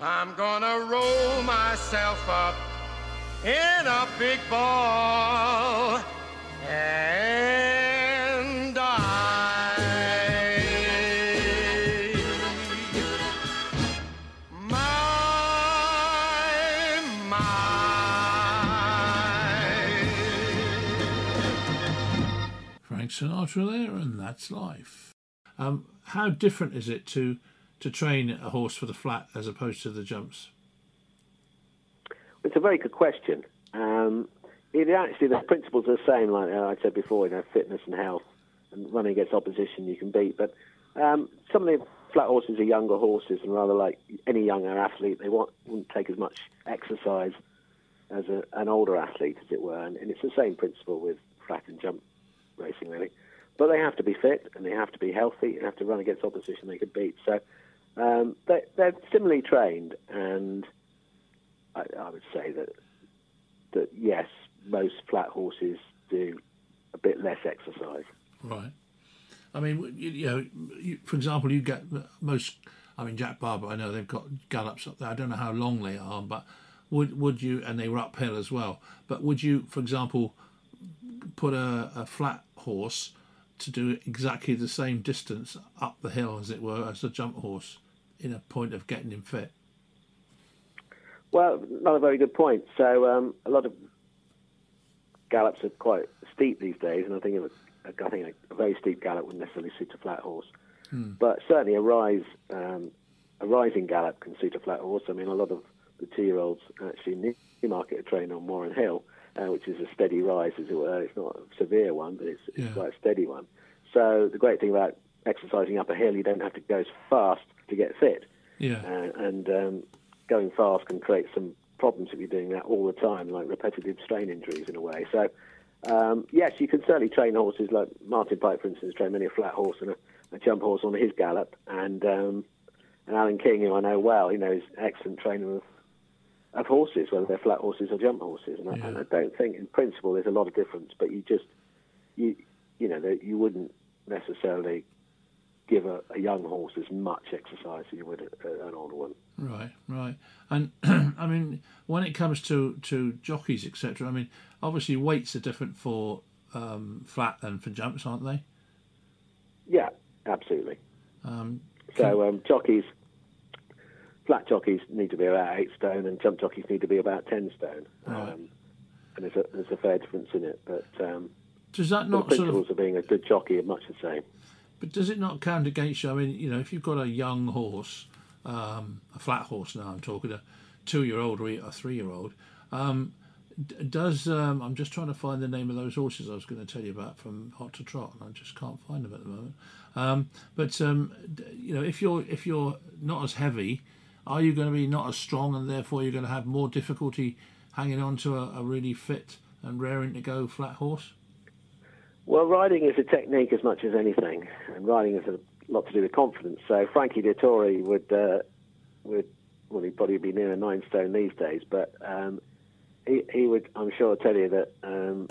I'm gonna roll myself up in a big ball and die. My, my. Frank Sinatra there, and that's life. Um, how different is it to to train a horse for the flat as opposed to the jumps? It's a very good question. Um, it actually, the principles are the same, like I said before, you know, fitness and health, and running against opposition you can beat. But um, some of the flat horses are younger horses, and rather like any younger athlete, they want, wouldn't take as much exercise as a, an older athlete, as it were. And, and it's the same principle with flat and jump racing, really. But they have to be fit and they have to be healthy and have to run against opposition they can beat. So um, they, they're similarly trained, and I, I would say that that yes, most flat horses do a bit less exercise. Right. I mean, you, you know, you, for example, you get most. I mean, Jack Barber. I know they've got gallops up there. I don't know how long they are, but would would you? And they were uphill as well. But would you, for example, put a, a flat horse to do exactly the same distance up the hill, as it were, as a jump horse, in a point of getting him fit? Well, another very good point. So um, a lot of gallops are quite steep these days, and I think a, I think a, very steep gallop wouldn't necessarily suit a flat horse. But certainly a rise, um, a rising gallop can suit a flat horse. I mean, a lot of the two-year-olds actually in Newmarket are trained on Warren Hill, uh, which is a steady rise, as it were. It's not a severe one, but it's, it's quite a steady one. So the great thing about exercising up a hill, you don't have to go as fast to get fit. Yeah. Uh, and um, going fast can create some problems if you're doing that all the time, like repetitive strain injuries in a way. So, um, yes, you can certainly train horses like Martin Pipe, for instance, trained many a flat horse and a, a jump horse on his gallop. And, um, and Alan King, who I know well, you know, is an excellent trainer of, of horses, whether they're flat horses or jump horses. And, I, and I don't think, in principle, there's a lot of difference, but you just, you, you know, you wouldn't necessarily give a, a young horse as much exercise as you would a, an older one. Right, right. And *clears throat* I mean, when it comes to, to jockeys, etc., I mean, obviously weights are different for um, flat and for jumps, aren't they? Yeah, absolutely. Um, So um, jockeys, flat jockeys need to be about eight stone, and jump jockeys need to be about ten stone. Right. Um, and there's a, there's a fair difference in it, but um, does that the not sort principles of, of being a good jockey are much the same. But does it not count against you? I mean, you know, if you've got a young horse, um, a flat horse now, I'm talking a two-year-old or a three-year-old, um, does um, I'm just trying to find the name of those horses I was going to tell you about from Hot to Trot, and I just can't find them at the moment. Um, but um, you know, if you're if you're not as heavy, are you going to be not as strong, and therefore you're going to have more difficulty hanging on to a, a really fit and raring to go flat horse? Well, riding is a technique as much as anything, and riding has a lot to do with confidence. So Frankie Dettori would uh, would well, he'd probably be near a nine stone these days, but um, he he would, I'm sure, tell you that um,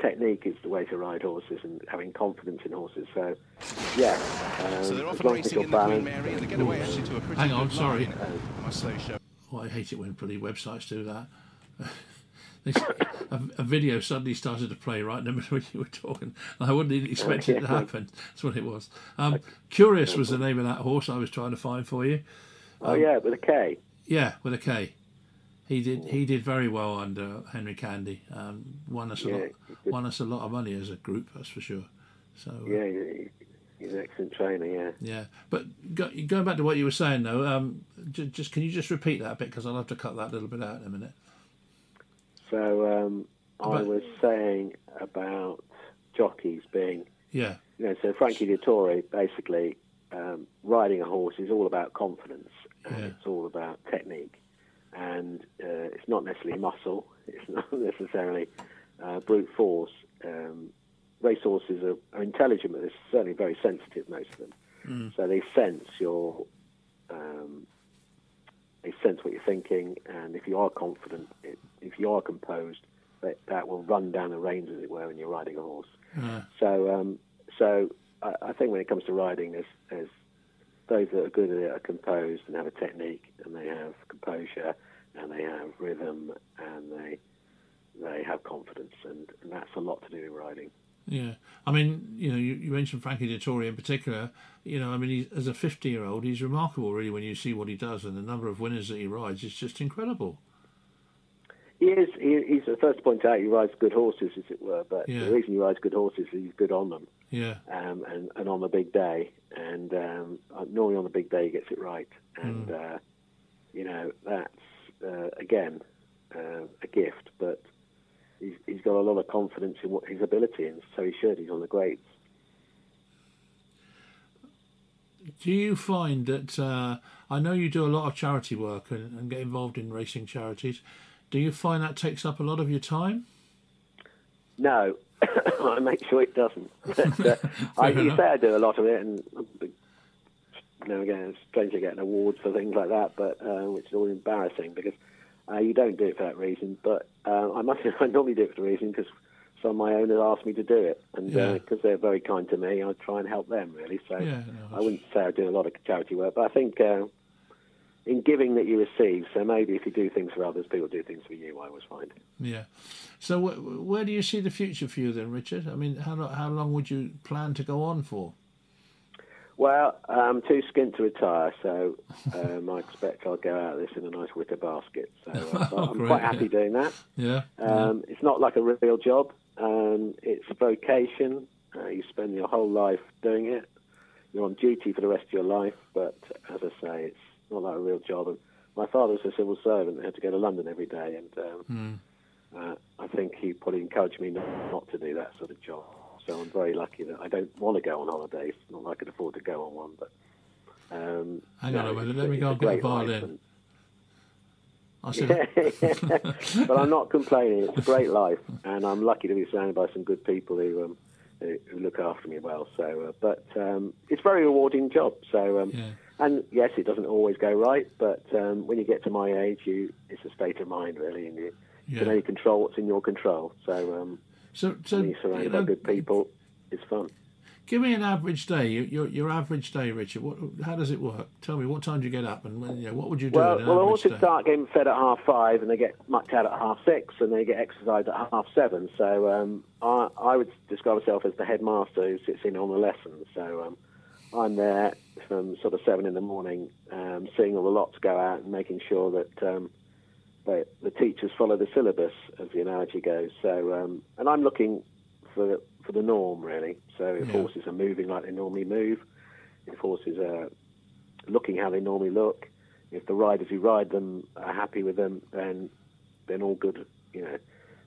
technique is the way to ride horses and having confidence in horses. So, yeah, um, So they're as often racing in the Queen Mary, and they get away actually to a pretty Hang on, sorry. line, I say, show. Oh, I hate it when bloody websites do that. *laughs* They- *laughs* a, a video suddenly started to play right in the middle when you were talking. I wouldn't even expect it to happen. That's what it was. Um, Kurious was the name of that horse I was trying to find for you. oh yeah, with a K. Yeah, with a K. He did. He did very well under Henry Candy. Um, won us a Yeah, lot. Won us a lot of money as a group. That's for sure. So uh, Yeah, he's an excellent trainer. Yeah. yeah. But go, going back to what you were saying though, um, j- just can you just repeat that a bit because I'll have to cut that little bit out in a minute. So um, I About- was saying about jockeys being Yeah. you know, so Frankie Dettori basically um, riding a horse is all about confidence and Yeah. it's all about technique, and uh, it's not necessarily muscle. *laughs* It's not necessarily uh, brute force. Um, racehorses are, are intelligent, but they're certainly very sensitive. Most of them, so they sense your. Um, they sense what you're thinking, and if you are confident, it, if you are composed, that, that will run down the reins, as it were, when you're riding a horse. Yeah. So, um, so I, I think when it comes to riding, there's, there's those that are good at it are composed and have a technique, and they have composure, and they have rhythm, and they they have confidence, and, and that's a lot to do in riding. Yeah, I mean, you know, you, you mentioned Frankie Dettori in particular. You know, I mean, as a 50 year old, he's remarkable, really, when you see what he does and the number of winners that he rides. It's just incredible. He is. He, he's the first to point out he rides good horses, as it were. But Yeah. the reason he rides good horses is he's good on them, Yeah, um, and and on the big day. And um, uh, normally on the big day he gets it right. And uh, you know that's uh, again uh, a gift. But he's he's got a lot of confidence in what his ability, and so he should. He's on the greats. Do you find that uh, I know you do a lot of charity work and, and get involved in racing charities? Do you find that takes up a lot of your time? No, *coughs* I make sure it doesn't. *laughs* But, uh, I, you enough. say I do a lot of it, and you know, again, it's strange to get an award for things like that, but uh, which is all embarrassing because uh, you don't do it for that reason. But uh, I must, *laughs* I normally do it for the reason because some of my owners ask me to do it, and Yeah. because they're very kind to me, I try and help them really. So Yeah, no, I wouldn't say I do a lot of charity work, but I think. In giving that you receive, so maybe if you do things for others, people do things for you. I always find. Yeah. So wh- where do you see the future for you then, Richard? I mean, how how long would you plan to go on for? Well, I'm too skint to retire, so um, I expect I'll go out of this in a nice wicker basket. So uh, *laughs* Oh, I'm great, quite happy yeah. doing that. Yeah. Um, It's not like a real job. Um, it's a vocation. Uh, you spend your whole life doing it. You're on duty for the rest of your life, but as I say, it's not like a real job. And my father was a civil servant and had to go to London every day, and um, uh, I think he probably encouraged me not, not to do that sort of job. So I'm very lucky that I don't want to go on holidays. Not that I could afford to go on one, but um, Hang on a minute, let me go and get a violin. I *laughs* said, but I'm not *laughs* complaining. It's a great life, and I'm lucky to be surrounded by some good people who um, who, who look after me well. So, uh, but um, it's a very rewarding job. So, um, Yeah. and yes, it doesn't always go right, but um, when you get to my age, you it's a state of mind really, and you Yeah. can only control what's in your control. So, um, so so when you're surrounded you know, by good people, it's fun. Give me an average day. Your, your average day, Richard. What how does it work? Tell me what time do you get up and when, you know, what would you do Well, well, the average horses start getting fed at half five, and they get mucked out at half six, and they get exercised at half seven. So um, I, I would describe myself as the headmaster who sits in on the lessons. So um, I'm there from sort of seven in the morning, um, seeing all the lots go out and making sure that um, that the teachers follow the syllabus, as the analogy goes. So, um, and I'm looking for for the norm really. So if Yeah. horses are moving like they normally move, if horses are looking how they normally look, if the riders who ride them are happy with them, then then all good, you know.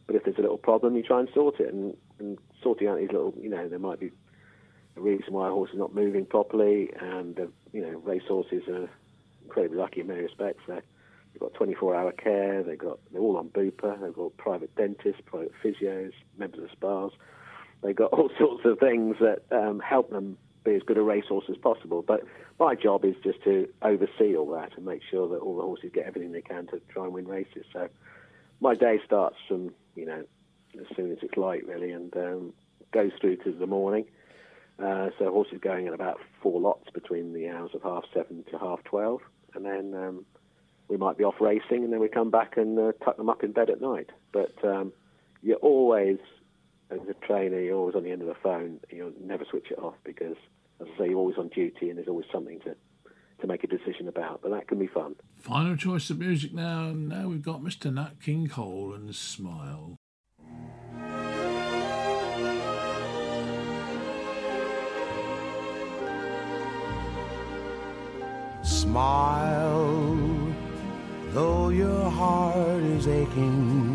But if there's a little problem, you try and sort it, and, and sorting out these little, you know, there might be a reason why a horse is not moving properly, and uh, you know, race horses are incredibly lucky in many respects. They're, they've got 24-hour care. They've got they're all on Bupa. They've got private dentists, private physios, members of spas. They've got *laughs* all sorts of things that um, help them be as good a racehorse as possible. But my job is just to oversee all that and make sure that all the horses get everything they can to try and win races. So my day starts from you know as soon as it's light really, and um, goes through to the morning. Uh, so horses going in about four lots between the hours of half seven to half twelve, and then um, we might be off racing, and then we come back and uh, tuck them up in bed at night. But um, you're always, as a trainer, you're always on the end of the phone. You'll never switch it off because, as I say, you're always on duty, and there's always something to to make a decision about. But that can be fun. Final choice of music now. Now we've got Mr. Nat King Cole and Smile. Smile, though your heart is aching.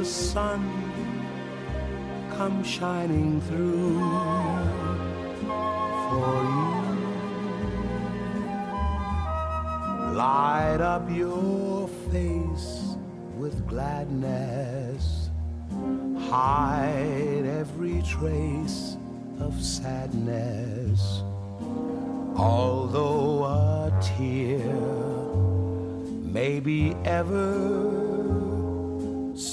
the sun come shining through for you. Light up your face with gladness, hide every trace of sadness. Although a tear may be ever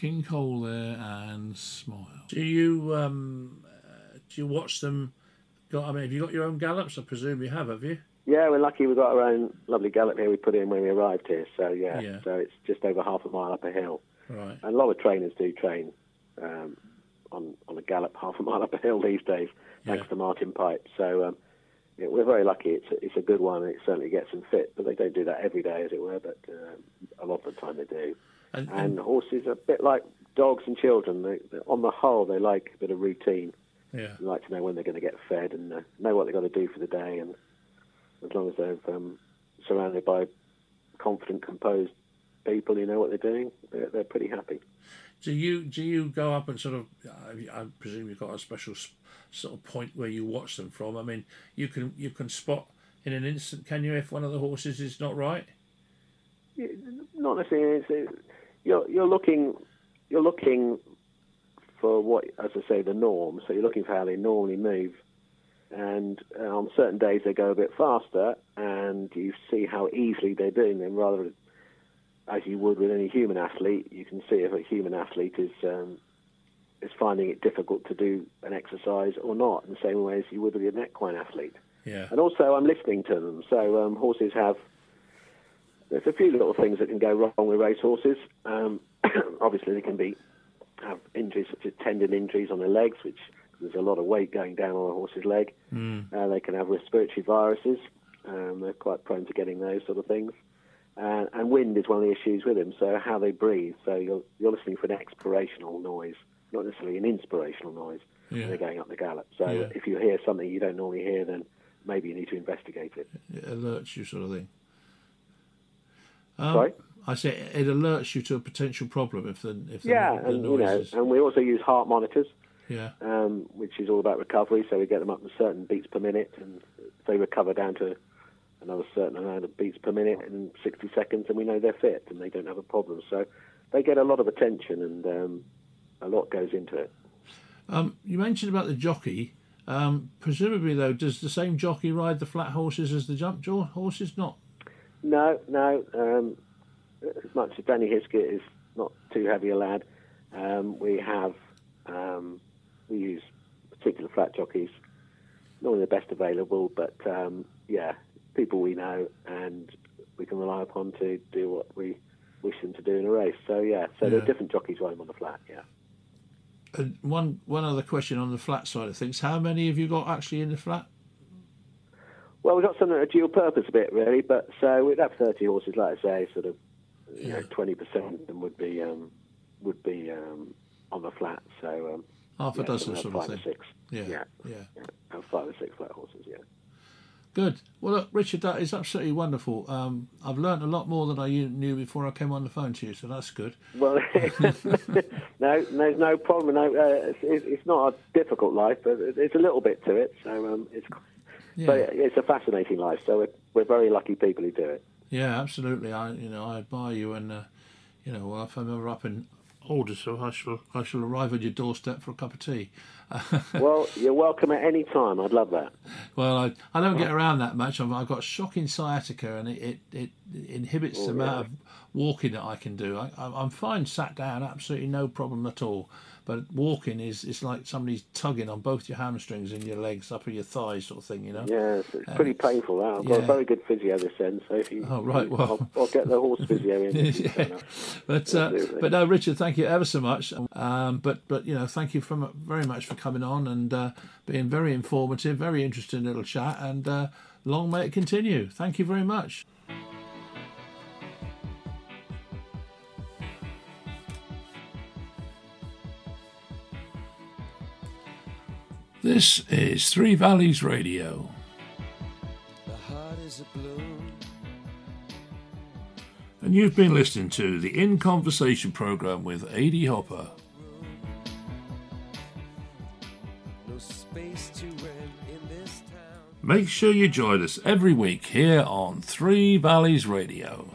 King Cole there and Smile. Do you um, uh, do you watch them? Got I mean, have you got your own gallops? I presume you have. Have you? Yeah, we're lucky we've got our own lovely gallop here we put in when we arrived here. So, yeah, Yeah. so it's just over half a mile up a hill. Right. And a lot of trainers do train um, on, on a gallop half a mile up a hill these days, thanks Yeah. to Martin Pipe. So, um, yeah, we're very lucky. It's a, it's a good one and it certainly gets them fit, but they don't do that every day, as it were, but um, a lot of the time they do. And, And horses are a bit like dogs and children. They, on the whole, they like a bit of routine. yeah. They like to know when they're going to get fed and uh, know what they've got to do for the day. And as long as they're um, surrounded by confident, composed people who know what they're doing, they're, they're pretty happy. Do you do you go up and sort of? I I presume you've got a special sort of point where you watch them from. I mean, you can you can spot in an instant, can you, if one of the horses is not right? Yeah, Not necessarily. It's, you're, you're looking, you're looking for what, as I say, the norm. So you're looking for how they normally move, and uh, on certain days they go a bit faster, and you see how easily they're doing them. Rather, as you would with any human athlete, you can see if a human athlete is um, is finding it difficult to do an exercise or not, in the same way as you would with an equine athlete. Yeah. And also, I'm listening to them. So um, horses have. There's a few little things that can go wrong with racehorses. Um, *coughs* obviously, they can be have injuries such as tendon injuries on their legs, which there's a lot of weight going down on a horse's leg. Uh, they can have respiratory viruses. Um, they're quite prone to getting those sort of things. Uh, and wind is one of the issues with them. So how they breathe. So you're you're listening for an expirational noise, not necessarily an inspirational noise Yeah. when they're going up the gallop. So Yeah. if you hear something you don't normally hear, then maybe you need to investigate it. It alerts you, sort of thing. Um, Sorry. I say it alerts you to a potential problem if the if the, Yeah, the and noise you know, and we also use heart monitors, yeah um, which is all about recovery. So we get them up to certain beats per minute, and they recover down to another certain amount of beats per minute in 60 seconds, and we know they're fit and they don't have a problem. So they get a lot of attention, and um, a lot goes into it. Um, you mentioned about the jockey. Um, presumably, though, does the same jockey ride the flat horses as the jump jaw horses? Not. No, no. Um, as much as Danny Hiskett is not too heavy a lad, Um, we have um, we use particular flat jockeys, not only the best available, but um, yeah, people we know and we can rely upon to do what we wish them to do in a race. So yeah, so there are different jockeys riding on the flat. Yeah. And one one other question on the flat side of things: How many have you got actually in the flat? Well, we've got something are dual purpose a bit, really, but so we'd have 30 horses, like I say, sort of, you know, 20% of them would be um, would be um, on the flat. So um, Half a yeah, dozen sort of thing. six. Yeah, Yeah. yeah. Yeah, five or six flat horses. Yeah. Good. Well, look, Richard, that is absolutely wonderful. Um, I've learned a lot more than I knew before I came on the phone to you, so that's good. Well, *laughs* no, there's no problem. No, uh, it's, it's not a difficult life, but it's a little bit to it. So um, it's, Yeah. but it's a fascinating life. So we're, we're very lucky people who do it. Yeah, absolutely. I, you know, I admire you, and uh, you know, well, if I'm ever up in Adlestrop, I shall, I shall arrive at your doorstep for a cup of tea. *laughs* Well, you're welcome at any time. I'd love that. Well, I, I don't get around that much. I've, I've got shocking sciatica, and it, it, it inhibits the Oh, amount of walking that I can do. I, I, I'm fine sat down, absolutely no problem at all. But walking is it's like somebody's tugging on both your hamstrings and your legs, up your thighs, sort of thing. You know. Yeah, it's, it's pretty painful. That. I've got a very good physio this end, so if you, Oh, right, well. I'll, I'll get the horse physio in. *laughs* Yeah. But uh, but no, Richard, thank you ever so much. Um, but but you know, thank you from very much for coming on and uh, being very informative, very interesting little chat, and uh, long may it continue. Thank you very much. This is Three Valleys Radio. The heart is a bloom. And you've been listening to the In Conversation program with AD Hopper. No space to rent in this town. Make sure you join us every week here on Three Valleys Radio.